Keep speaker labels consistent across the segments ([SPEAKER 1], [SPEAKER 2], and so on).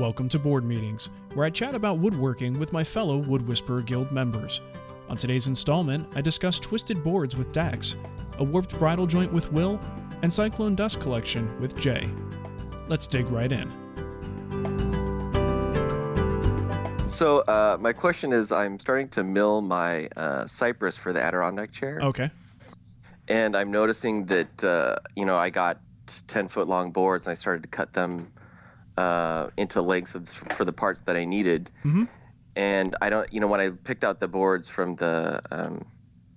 [SPEAKER 1] Welcome to Board Meetings, where I chat about woodworking with my fellow Wood Whisperer Guild members. On today's installment, I discuss twisted boards with Dax, a warped bridle joint with Will, and Cyclone Dust Collection with Jay. Let's dig right in.
[SPEAKER 2] So uh, my question is, I'm starting to mill my uh, cypress for the Adirondack chair,
[SPEAKER 1] Okay.
[SPEAKER 2] and I'm noticing that uh, you know I got 10 foot long boards, and I started to cut them uh, into lengths for the parts that I needed.
[SPEAKER 1] Mhm.
[SPEAKER 2] And I don't, you know, when I picked out the boards from the um,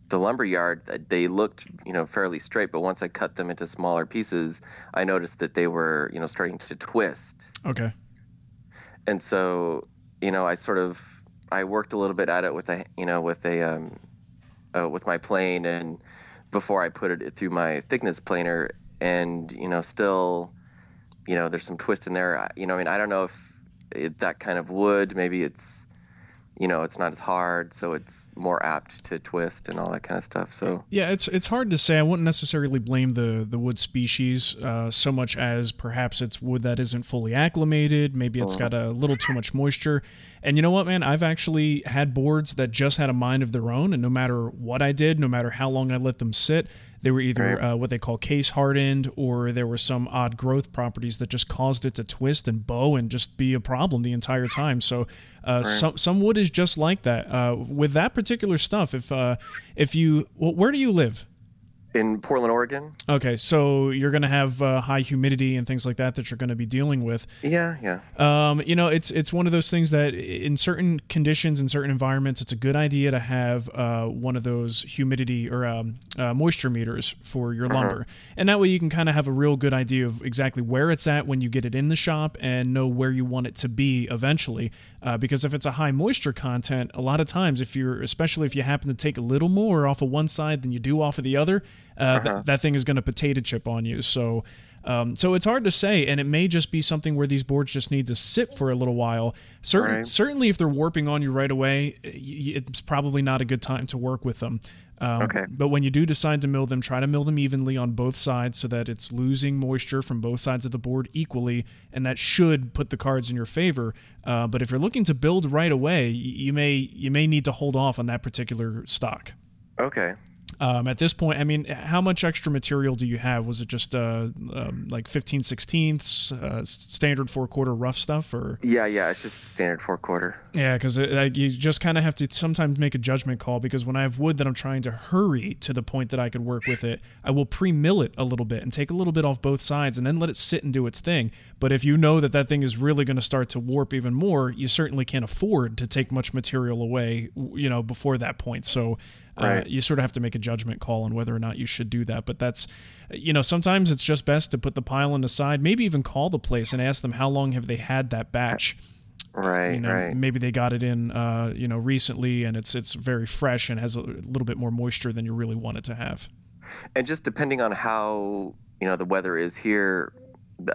[SPEAKER 2] the lumber yard, uh, they looked, you know, fairly straight. But once I cut them into smaller pieces, I noticed that they were, you know, starting to twist.
[SPEAKER 1] Okay.
[SPEAKER 2] and so you know i sort of i worked a little bit at it with a you know with a um uh, with my plane and before i put it through my thickness planer and you know still you know there's some twist in there you know i mean i don't know if it, that kind of wood maybe it's you know it's not as hard so it's more apt to twist and all that kind of stuff so
[SPEAKER 1] Yeah, it's it's hard to say. I wouldn't necessarily blame the the wood species uh, so much as perhaps it's wood that isn't fully acclimated. Maybe it's got a little too much moisture. And you know what, man? I've actually had boards that just had a mind of their own, and no matter what I did, no matter how long I let them sit, they were either
[SPEAKER 2] Right.
[SPEAKER 1] uh, what they call case hardened, or there were some odd growth properties that just caused it to twist and bow and just be a problem the entire time. So uh, some some wood is just like that. Uh, with that particular stuff, if uh, if you well, where do you live?
[SPEAKER 2] In portland oregon
[SPEAKER 1] Okay, so you're going to have uh, high humidity and things like that that you're going to be dealing with.
[SPEAKER 2] yeah yeah
[SPEAKER 1] Um, you know, it's it's one of those things that in certain conditions, in certain environments, it's a good idea to have uh, one of those humidity or um, uh, moisture meters for your lumber, and that way you can kind of have a real good idea of exactly where it's at when you get it in the shop and know where you want it to be eventually. Uh, because if it's a high moisture content, a lot of times, if you're especially if you happen to take a little more off of one side than you do off of the other, uh, th- that thing is going to potato chip on you. So. Um, so it's hard to say, and it may just be something where these boards just need to sit for a little while. Certain,
[SPEAKER 2] Right.
[SPEAKER 1] Certainly, if they're warping on you right away, it's probably not a good time to work with them. Um,
[SPEAKER 2] Okay.
[SPEAKER 1] But when you do decide to mill them, try to mill them evenly on both sides so that it's losing moisture from both sides of the board equally, and that should put the cards in your favor. Uh, but if you're looking to build right away, you may you may need to hold off on that particular stock.
[SPEAKER 2] okay
[SPEAKER 1] Um, at this point, I mean, how much extra material do you have? Was it just uh, um, like 15 sixteenths, uh, standard four quarter rough stuff, or
[SPEAKER 2] yeah yeah it's just standard four quarter
[SPEAKER 1] yeah? Because you just kind of have to sometimes make a judgment call. Because when I have wood that I'm trying to hurry to the point that I could work with it, I will pre-mill it a little bit and take a little bit off both sides, and then let it sit and do its thing. But if you know that that thing is really going to start to warp even more, you certainly can't afford to take much material away, you know, before that point. So. Uh, you sort of have to make a judgment call on whether or not you should do that. But that's, you know, sometimes it's just best to put the pile on the side, maybe even call the place and ask them how long have they had that batch.
[SPEAKER 2] right
[SPEAKER 1] You know,
[SPEAKER 2] right
[SPEAKER 1] maybe they got it in, uh, you know, recently and it's it's very fresh and has a little bit more moisture than you really want it to have.
[SPEAKER 2] and just depending on how you know the weather is here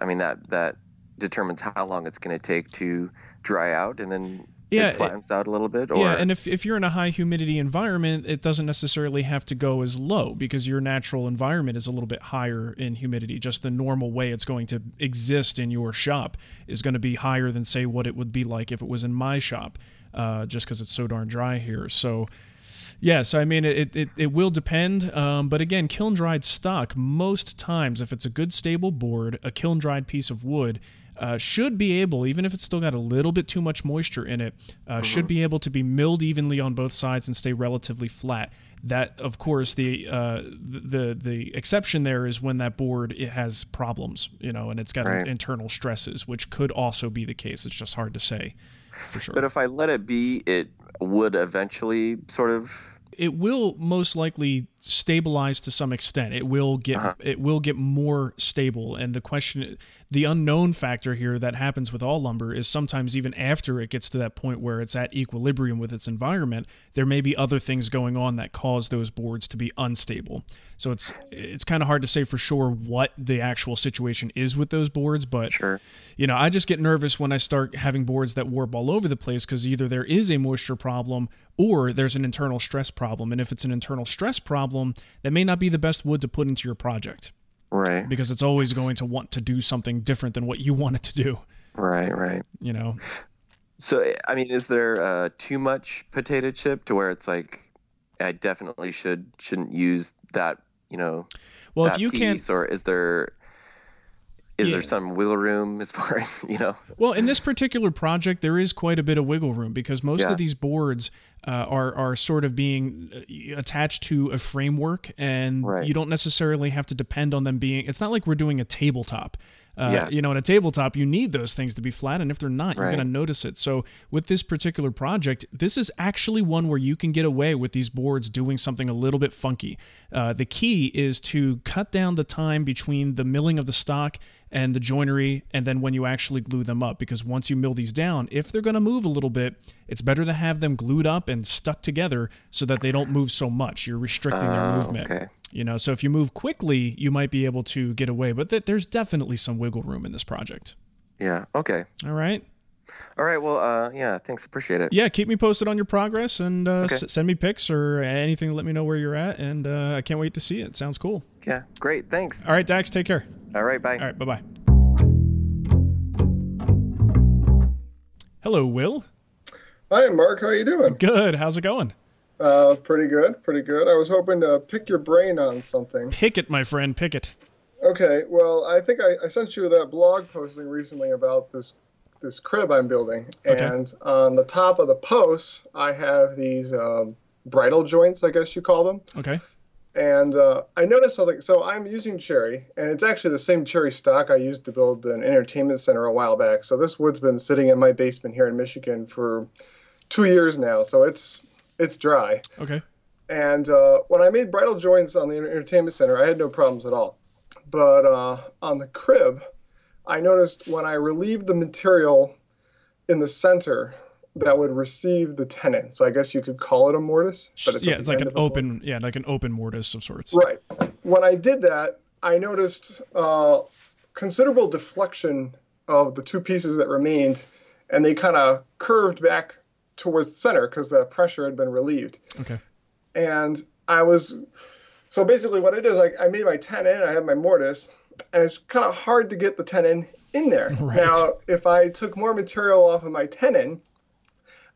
[SPEAKER 2] i mean that that determines how long it's going to take to dry out and then
[SPEAKER 1] Yeah,
[SPEAKER 2] it flattens out a little bit or
[SPEAKER 1] yeah, and if, if you're in a high humidity environment, it doesn't necessarily have to go as low because your natural environment is a little bit higher in humidity. Just the normal way it's going to exist in your shop is going to be higher than, say, what it would be like if it was in my shop, uh, just because it's so darn dry here. So, Yes, I mean it. It, it will depend, um, but again, kiln dried stock. Most times, if it's a good stable board, a kiln dried piece of wood uh, should be able, even if it's still got a little bit too much moisture in it, uh, should be able to be milled evenly on both sides and stay relatively flat. That, of course, the uh, the the exception there is when that board it has problems, you know, and it's got
[SPEAKER 2] Right.
[SPEAKER 1] internal stresses, which could also be the case. It's just hard to say for sure.
[SPEAKER 2] but if i let it be it would eventually sort of
[SPEAKER 1] it will most likely stabilize to some extent. It will get
[SPEAKER 2] Uh-huh.
[SPEAKER 1] it will get more stable. And the question, the unknown factor here that happens with all lumber is sometimes even after it gets to that point where it's at equilibrium with its environment, there may be other things going on that cause those boards to be unstable. So it's it's kind of hard to say for sure what the actual situation is with those boards, but
[SPEAKER 2] sure
[SPEAKER 1] you know, I just get nervous when I start having boards that warp all over the place because either there is a moisture problem or there's an internal stress problem. And if it's an internal stress problem, that may not be the best wood to put into your project
[SPEAKER 2] right
[SPEAKER 1] because it's always going to want to do something different than what you want it to do.
[SPEAKER 2] Right, right.
[SPEAKER 1] You know.
[SPEAKER 2] So I mean, is there uh, too much potato chip to where it's like I definitely should shouldn't use that you know
[SPEAKER 1] well if you can't
[SPEAKER 2] or is there is
[SPEAKER 1] Yeah.
[SPEAKER 2] there some wiggle room as far as you know?
[SPEAKER 1] Well, in this particular project, there is quite a bit of wiggle room because most
[SPEAKER 2] Yeah.
[SPEAKER 1] of these boards uh, are are sort of being uh, attached to a framework, and
[SPEAKER 2] Right.
[SPEAKER 1] you don't necessarily have to depend on them being. It's not like we're doing a tabletop. Uh,
[SPEAKER 2] Yeah.
[SPEAKER 1] You know, in a tabletop, you need those things to be flat, and if they're not, you're
[SPEAKER 2] Right.
[SPEAKER 1] going to notice it. So, with this particular project, this is actually one where you can get away with these boards doing something a little bit funky. Uh, the key is to cut down the time between the milling of the stock and the joinery and then when you actually glue them up because once you mill these down if they're going to move a little bit it's better to have them glued up and stuck together so that they don't move so much you're restricting their
[SPEAKER 2] Oh,
[SPEAKER 1] movement
[SPEAKER 2] okay.
[SPEAKER 1] You know so if you move quickly you might be able to get away but th- there's definitely some wiggle room in this project
[SPEAKER 2] Yeah. Okay.
[SPEAKER 1] all right
[SPEAKER 2] All right. Well. Uh. Yeah. Thanks. Appreciate it.
[SPEAKER 1] yeah keep me posted on your progress and uh,
[SPEAKER 2] Okay.
[SPEAKER 1] s- send me pics or anything to let me know where you're at and uh, i can't wait to see it sounds cool
[SPEAKER 2] Yeah. Great. Thanks.
[SPEAKER 1] all right dax take care
[SPEAKER 2] All right. Bye.
[SPEAKER 1] all right bye-bye hello will
[SPEAKER 3] Hi, Marc. How are you doing?
[SPEAKER 1] good how's it going
[SPEAKER 3] Uh, pretty good, pretty good. I was hoping to pick your brain on something.
[SPEAKER 1] Pick it, my friend. Pick it.
[SPEAKER 3] Okay, well, I think I, I sent you that blog posting recently about this this crib I'm building,
[SPEAKER 1] Okay.
[SPEAKER 3] and on the top of the post, I have these um, bridle joints, I guess you call them.
[SPEAKER 1] Okay.
[SPEAKER 3] And uh, I noticed something. So I'm using cherry, and it's actually the same cherry stock I used to build an entertainment center a while back. So this wood's been sitting in my basement here in Michigan for two years now. So it's it's dry.
[SPEAKER 1] Okay.
[SPEAKER 3] And uh, when I made bridle joints on the entertainment center, I had no problems at all. But uh, on the crib, I noticed when I relieved the material in the center that would receive the tenon. So I guess you could call it a mortise. But
[SPEAKER 1] yeah, it's like an
[SPEAKER 3] a mortise.
[SPEAKER 1] open, yeah, like an open mortise of sorts.
[SPEAKER 3] Right. When I did that, I noticed uh, considerable deflection of the two pieces that remained, and they kind of curved back towards the center because the pressure had been relieved.
[SPEAKER 1] Okay.
[SPEAKER 3] And I was, so basically what I did is like I made my tenon, and I have my mortise, and it's kind of hard to get the tenon in there.
[SPEAKER 1] Right.
[SPEAKER 3] Now, if I took more material off of my tenon,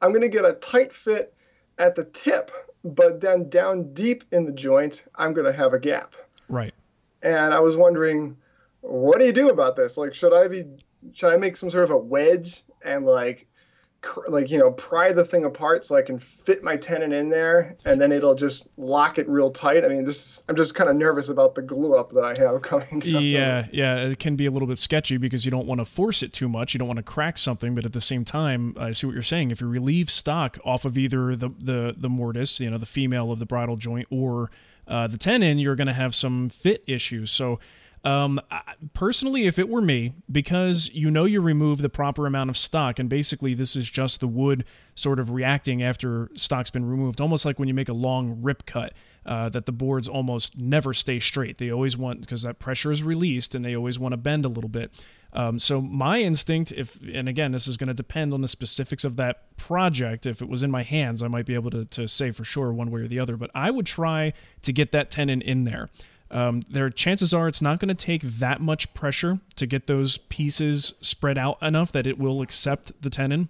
[SPEAKER 3] I'm going to get a tight fit at the tip, but then down deep in the joint, I'm going to have a gap.
[SPEAKER 1] Right.
[SPEAKER 3] And I was wondering, what do you do about this? Like, should I be, should I make some sort of a wedge and like, like you know, pry the thing apart so I can fit my tenon in there, and then it'll just lock it real tight. I mean, this I'm just kind of nervous about the glue up that I have coming. Down
[SPEAKER 1] Yeah, yeah, it can be a little bit sketchy because you don't want to force it too much. You don't want to crack something, but at the same time, I see what you're saying. If you relieve stock off of either the the the mortise, you know, the female of the bridle joint, or uh, the tenon, you're going to have some fit issues. So. Um, personally, if it were me, because you know you remove the proper amount of stock, and basically this is just the wood sort of reacting after stock's been removed, almost like when you make a long rip cut, uh, that the boards almost never stay straight. They always want because that pressure is released, and they always want to bend a little bit. Um, so my instinct, if and again, this is going to depend on the specifics of that project. If it was in my hands, I might be able to, to say for sure one way or the other. But I would try to get that tenon in there. Um, there, chances are it's not going to take that much pressure to get those pieces spread out enough that it will accept the tenon.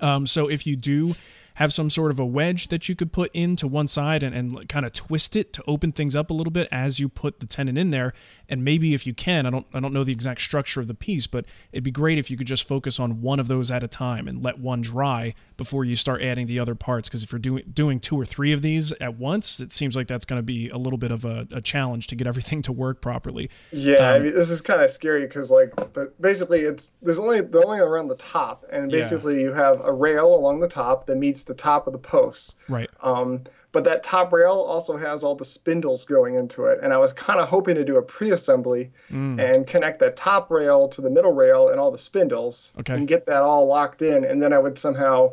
[SPEAKER 1] Um, so if you do have some sort of a wedge that you could put into one side and, and kind of twist it to open things up a little bit as you put the tenon in there, and maybe if you can, I don't I don't know the exact structure of the piece, but it'd be great if you could just focus on one of those at a time and let one dry before you start adding the other parts. Because if you're doing doing two or three of these at once, it seems like that's going to be a little bit of a, a challenge to get everything to work properly.
[SPEAKER 3] Yeah, I
[SPEAKER 1] Um,
[SPEAKER 3] mean, this is kind of scary because, like, the, basically, it's there's only they're only around the top, and
[SPEAKER 1] Yeah.
[SPEAKER 3] basically, you have a rail along the top that meets the top of the posts.
[SPEAKER 1] Right.
[SPEAKER 3] Um, but that top rail also has all the spindles going into it, and I was kind of hoping to do a pre-assembly
[SPEAKER 1] Mm.
[SPEAKER 3] and connect that top rail to the middle rail and all the spindles,
[SPEAKER 1] Okay.
[SPEAKER 3] and get that all locked in, and then I would somehow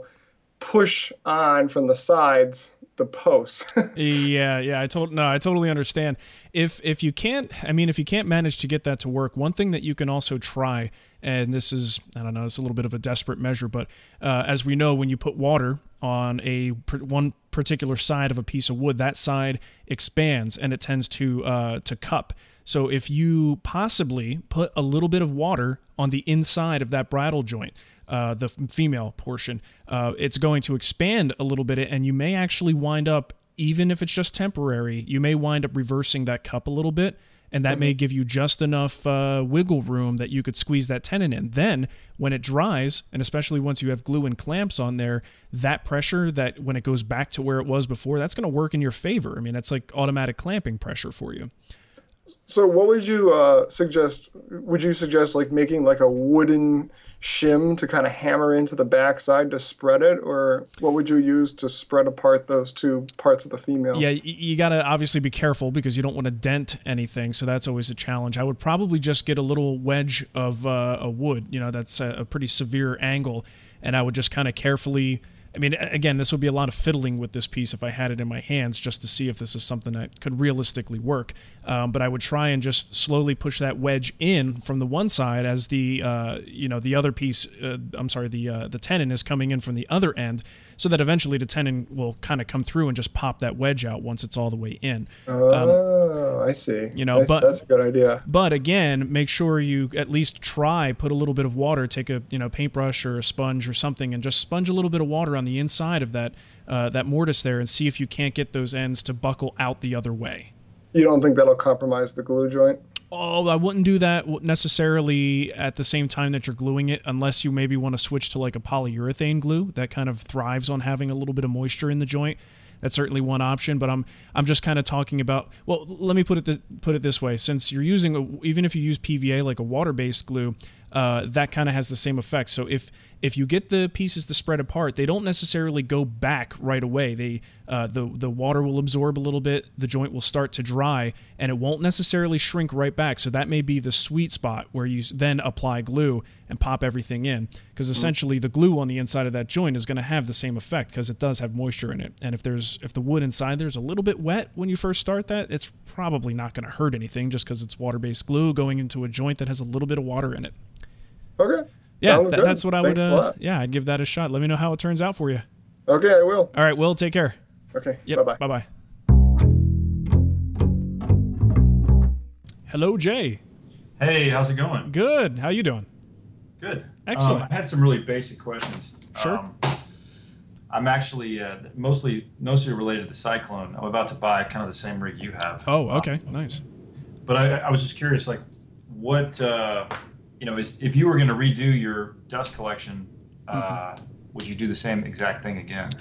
[SPEAKER 3] push on from the sides the posts.
[SPEAKER 1] yeah, yeah, I told no, I totally understand. If if you can't, I mean, if you can't manage to get that to work, one thing that you can also try, and this is, I don't know, it's a little bit of a desperate measure, but uh, as we know, when you put water on a one particular side of a piece of wood, that side expands and it tends to uh, to cup. So if you possibly put a little bit of water on the inside of that bridle joint, uh, the female portion, uh, it's going to expand a little bit, and you may actually wind up, even if it's just temporary, you may wind up reversing that cup a little bit. And that may give you just enough uh, wiggle room that you could squeeze that tenon in. Then, when it dries, and especially once you have glue and clamps on there, that pressure that when it goes back to where it was before, that's going to work in your favor. I mean, that's like automatic clamping pressure for you.
[SPEAKER 3] So, what would you uh, suggest? Would you suggest like making like a wooden shim to kind of hammer into the backside to spread it, or what would you use to spread apart those two parts of the female?
[SPEAKER 1] Yeah, you got to obviously be careful because you don't want to dent anything, so that's always a challenge. I would probably just get a little wedge of uh, a wood, you know, that's a, a pretty severe angle, and I would just kind of carefully. I mean, again, this would be a lot of fiddling with this piece if I had it in my hands just to see if this is something that could realistically work. Um, but I would try and just slowly push that wedge in from the one side as the uh, you know the other piece. Uh, I'm sorry, the uh, the tenon is coming in from the other end, so that eventually the tenon will kind of come through and just pop that wedge out once it's all the way in.
[SPEAKER 3] Oh, I see.
[SPEAKER 1] you know, but-
[SPEAKER 3] that's a good idea.
[SPEAKER 1] But again, make sure you at least try put a little bit of water, take a you know paintbrush or a sponge or something, and just sponge a little bit of water on the inside of that uh, that mortise there, and see if you can't get those ends to buckle out the other way.
[SPEAKER 3] You don't think that'll compromise the glue joint?
[SPEAKER 1] Oh, I wouldn't do that necessarily at the same time that you're gluing it, unless you maybe want to switch to like a polyurethane glue that kind of thrives on having a little bit of moisture in the joint. That's certainly one option, but I'm I'm just kind of talking about. Well, let me put it this, put it this way: since you're using a, even if you use PVA like a water-based glue, uh, that kind of has the same effect. So if if you get the pieces to spread apart, they don't necessarily go back right away. They uh, the the water will absorb a little bit, the joint will start to dry, and it won't necessarily shrink right back. So that may be the sweet spot where you then apply glue and pop everything in, because essentially the glue on the inside of that joint is going to have the same effect because it does have moisture in it. And if there's if the wood inside there's a little bit wet when you first start that, it's probably not going to hurt anything just because it's water-based glue going into a joint that has a little bit of water in it.
[SPEAKER 3] Okay.
[SPEAKER 1] Yeah,
[SPEAKER 3] Sounds
[SPEAKER 1] that's what I
[SPEAKER 3] Thanks
[SPEAKER 1] would. Uh, yeah, I'd give that a shot. Let me know how it turns out for you.
[SPEAKER 3] Okay, I will.
[SPEAKER 1] All right, Will, take care.
[SPEAKER 3] Okay.
[SPEAKER 1] Yep.
[SPEAKER 3] Bye bye.
[SPEAKER 1] Bye bye. Hello, Jay.
[SPEAKER 4] Hey, how's it going?
[SPEAKER 1] Good. How you doing?
[SPEAKER 4] Good.
[SPEAKER 1] Excellent.
[SPEAKER 4] Um, I had some really basic questions.
[SPEAKER 1] Sure.
[SPEAKER 4] Um, I'm actually uh, mostly mostly related to the Cyclone. I'm about to buy kind of the same rig you have.
[SPEAKER 1] Oh,
[SPEAKER 4] Um,
[SPEAKER 1] okay. Nice.
[SPEAKER 4] but I, I was just curious, like, what uh, you know is if you were going to redo your dust collection, uh,
[SPEAKER 1] Mm-hmm.
[SPEAKER 4] would you do the same exact thing again?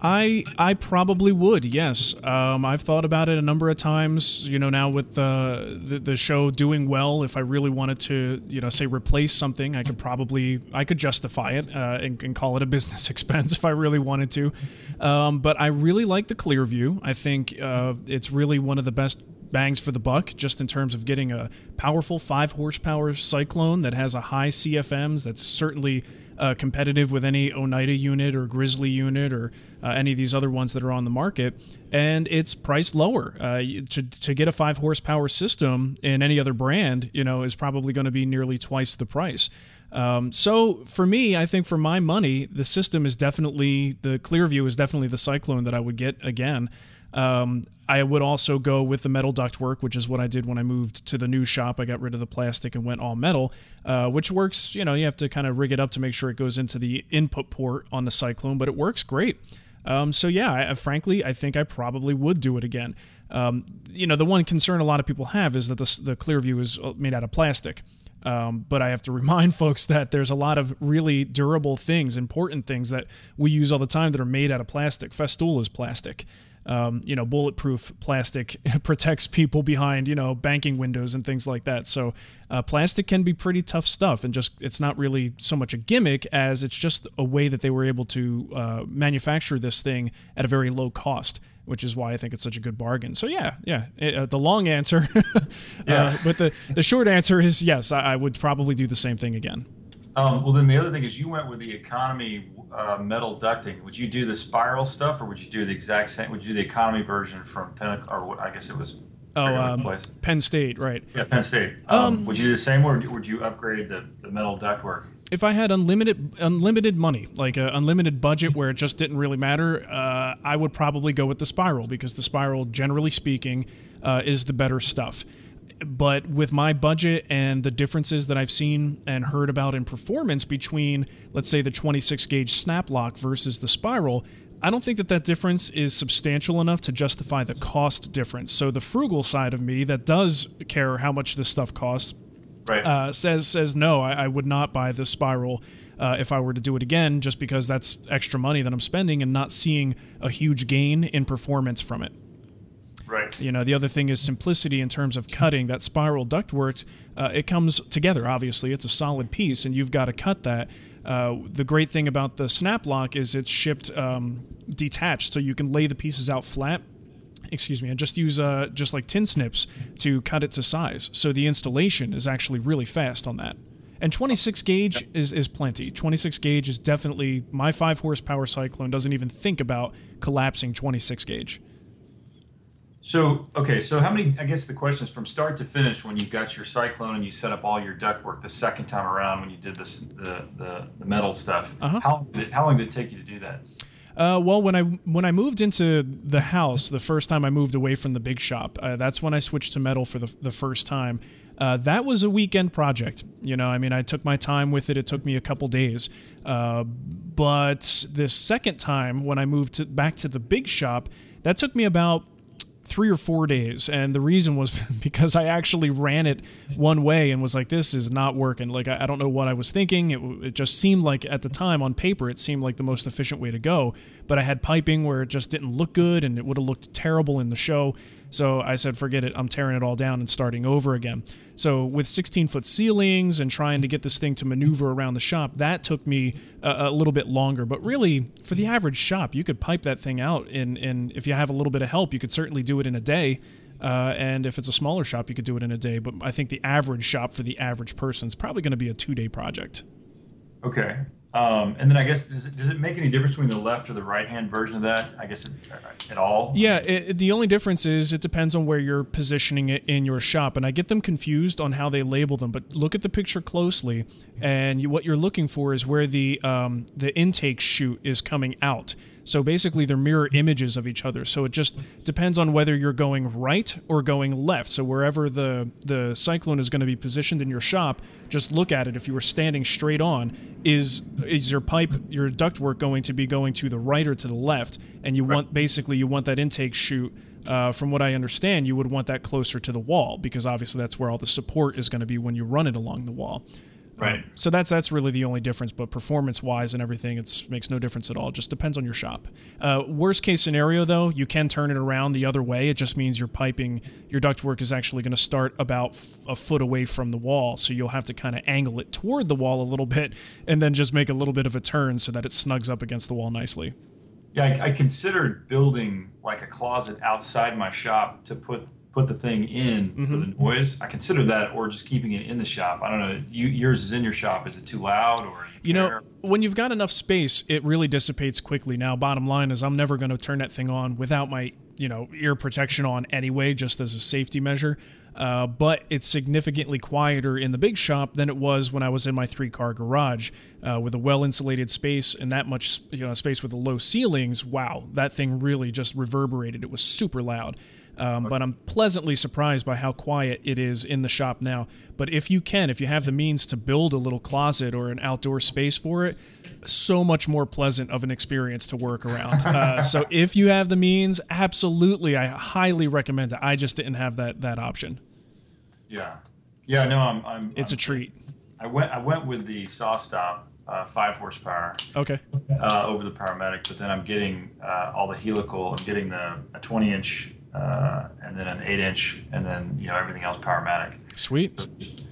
[SPEAKER 1] I I probably would. Yes. Um, I've thought about it a number of times. You know, now with uh, the the show doing well, if I really wanted to, you know, say replace something, I could probably I could justify it uh, and, and call it a business expense if I really wanted to. Um, but I really like the ClearVue. I think uh, it's really one of the best bangs for the buck just in terms of getting a powerful five horsepower cyclone that has a high CFMs that's certainly uh, competitive with any Oneida unit or Grizzly unit or uh, any of these other ones that are on the market, and it's priced lower. Uh, to, to get a five horsepower system in any other brand, you know, is probably going to be nearly twice the price. Um, so for me, I think for my money, the system is definitely the ClearVue is definitely the Cyclone that I would get again. Um, I would also go with the metal ductwork, which is what I did when I moved to the new shop. I got rid of the plastic and went all metal, uh, which works. You know, you have to kind of rig it up to make sure it goes into the input port on the Cyclone, but it works great. Um, so yeah, I, frankly, I think I probably would do it again. Um, you know, the one concern a lot of people have is that the, the ClearVue is uh, made out of plastic. Um, but I have to remind folks that there's a lot of really durable things, important things that we use all the time that are made out of plastic. Festool is plastic. Um, you know, bulletproof plastic protects people behind, you know, banking windows and things like that. So, uh, plastic can be pretty tough stuff, and just it's not really so much a gimmick as it's just a way that they were able to uh, manufacture this thing at a very low cost which is why I think it's such a good bargain. So yeah, yeah. Uh, the long answer,
[SPEAKER 4] Yeah.
[SPEAKER 1] uh, but the the short answer is yes. I, I would probably do the same thing again.
[SPEAKER 4] Um, well, then the other thing is you went with the economy uh, metal ducting. Would you do the spiral stuff, or would you do the exact same? Would you do the economy version from Pinnacle, or what? I guess it was.
[SPEAKER 1] Oh, um. Penn State, right?
[SPEAKER 4] Yeah, Penn State. Um,
[SPEAKER 1] Um,
[SPEAKER 4] would you do the same, or would you upgrade the, the metal ductwork?
[SPEAKER 1] If I had unlimited unlimited money, like a unlimited budget where it just didn't really matter, uh, I would probably go with the spiral because the spiral, generally speaking, uh, is the better stuff. But with my budget and the differences that I've seen and heard about in performance between, let's say, the 26 gauge snap lock versus the spiral, I don't think that that difference is substantial enough to justify the cost difference. So the frugal side of me that does care how much this stuff costs
[SPEAKER 4] Right.
[SPEAKER 1] uh, says says no, I, I would not buy the spiral uh, if I were to do it again, just because that's extra money that I'm spending and not seeing a huge gain in performance from it. You know, the other thing is simplicity in terms of cutting that spiral ductwork. Uh, it comes together, obviously. It's a solid piece, and you've got to cut that. Uh, the great thing about the snap lock is it's shipped um, detached, so you can lay the pieces out flat. Excuse me, and just use uh, just like tin snips to cut it to size. So the installation is actually really fast on that. And 26 gauge is, is plenty. 26 gauge is definitely my five horsepower cyclone doesn't even think about collapsing 26 gauge.
[SPEAKER 4] So okay, so how many? I guess the question is from start to finish when you got your cyclone and you set up all your ductwork the second time around when you did this the the, the metal stuff.
[SPEAKER 1] Uh-huh.
[SPEAKER 4] How long did it, how long did it take you to do that?
[SPEAKER 1] Uh, well, when I when I moved into the house, the first time I moved away from the big shop, uh, that's when I switched to metal for the the first time. Uh, that was a weekend project. You know, I mean, I took my time with it. It took me a couple days. Uh, but this second time, when I moved to, back to the big shop, that took me about three or four days. And the reason was because i actually ran it one way and was like this is not working. Like i, I don't know what i was thinking. It, it just seemed like at the time on paper it seemed like the most efficient way to go but i had piping where it just didn't look good and it would have looked terrible in the show. So i said forget it i'm tearing it all down and starting over again. So with 16 foot ceilings and trying to get this thing to maneuver around the shop that took me a, a little bit longer. But really for the average shop you could pipe that thing out in, in if you have a little bit of help you could certainly do it in a day. Uh, and if it's a smaller shop you could do it in a day. But i think the average shop for the average person is probably going to be a two day project.
[SPEAKER 4] Okay. Um, and then I guess does it, does it make any difference between the left or the right hand version of that? I guess it, at all.
[SPEAKER 1] Yeah, it- the only difference is it depends on where you're positioning it in your shop, and I get them confused on how they label them. But look at the picture closely, and you, what you're looking for is where the um, the intake chute is coming out. So basically, they're mirror images of each other. So it just depends on whether you're going right or going left. So wherever the the cyclone is going to be positioned in your shop, just look at it. If you were standing straight on, is is your pipe, your ductwork going to be going to the right or to the left? And you want basically you want that intake chute. Uh, from what I understand, you would want that closer to the wall because obviously that's where all the support is going to be when you run it along the wall.
[SPEAKER 4] Right.
[SPEAKER 1] So that's that's really the only difference. But performance wise and everything, it makes no difference at all. It just depends on your shop. Uh, worst case scenario though, you can turn it around the other way. It just means your piping, your ductwork is actually going to start about f- a foot away from the wall. So you'll have to kind of angle it toward the wall a little bit, and then just make a little bit of a turn so that it snugs up against the wall nicely.
[SPEAKER 4] Yeah, I, I considered building like a closet outside my shop to put put the thing in for
[SPEAKER 1] Mm-hmm.
[SPEAKER 4] the noise. I consider that, or just keeping it in the shop. I don't know. You, yours is in your shop. Is it too loud, or
[SPEAKER 1] You know, when you've got enough space, it really dissipates quickly. Now, bottom line is, I'm never going to turn that thing on without my, you know, ear protection on anyway, just as a safety measure. Uh, but it's significantly quieter in the big shop than it was when I was in my three-car garage uh, with a well-insulated space and that much, you know, space with the low ceilings. Wow, that thing really just reverberated. It was super loud. Um, but I'm pleasantly surprised by how quiet it is in the shop now. But if you can, if you have the means to build a little closet or an outdoor space for it, so much more pleasant of an experience to work around. Uh, so if you have the means, absolutely, I highly recommend it. I just didn't have that that option.
[SPEAKER 4] yeah, yeah. No, I'm. I'm
[SPEAKER 1] It's a
[SPEAKER 4] I'm-
[SPEAKER 1] treat.
[SPEAKER 4] I went. I went with the SawStop, uh, five horsepower.
[SPEAKER 1] Okay.
[SPEAKER 4] uh, over the Powermatic, but then I'm getting uh, all the helical. I'm getting the a 20 inch uh, and then an 8 inch, and then you know everything else Powermatic.
[SPEAKER 1] Sweet.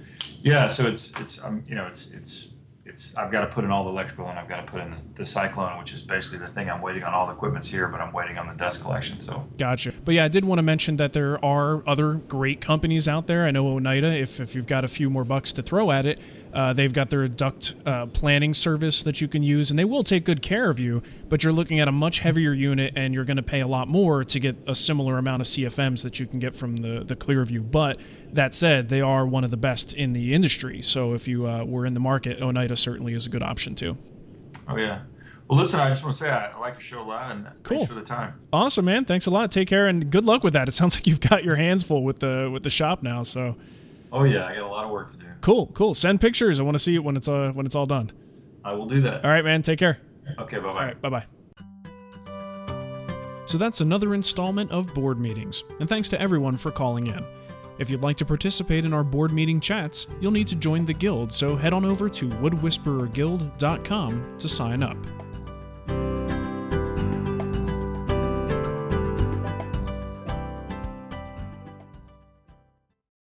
[SPEAKER 4] Yeah, so it's it's um, you know it's it's it's I've got to put in all the electrical and I've got to put in the, the cyclone, which is basically the thing I'm waiting on. All the equipment's here, but I'm waiting on the dust collection. So
[SPEAKER 1] Gotcha. But yeah, I did want to mention that there are other great companies out there. I know Oneida, if, if you've got a few more bucks to throw at it, uh, they've got their duct uh, planning service that you can use, and they will take good care of you, but you're looking at a much heavier unit, and you're going to pay a lot more to get a similar amount of CFMs that you can get from the, the ClearVue. But that said, they are one of the best in the industry. So if you uh, were in the market, Oneida certainly is a good option too.
[SPEAKER 4] oh yeah. Well, listen, I just want to say I, like your show a lot, and
[SPEAKER 1] Cool.
[SPEAKER 4] thanks for the time.
[SPEAKER 1] Awesome, man. Thanks a lot. Take care and good luck with that. It sounds like you've got your hands full with the with the shop now. So
[SPEAKER 4] Oh yeah, I got a lot of work to do.
[SPEAKER 1] cool, cool. Send pictures. I want to see it when it's uh when it's all done.
[SPEAKER 4] I will do that.
[SPEAKER 1] All right, man. Take care.
[SPEAKER 4] Okay, bye bye.
[SPEAKER 1] All right, bye bye. So that's another installment of Board Meetings, and thanks to everyone for calling in. If you'd like to participate in our board meeting chats, you'll need to join the guild, so head on over to woodwhispererguild.com to sign up.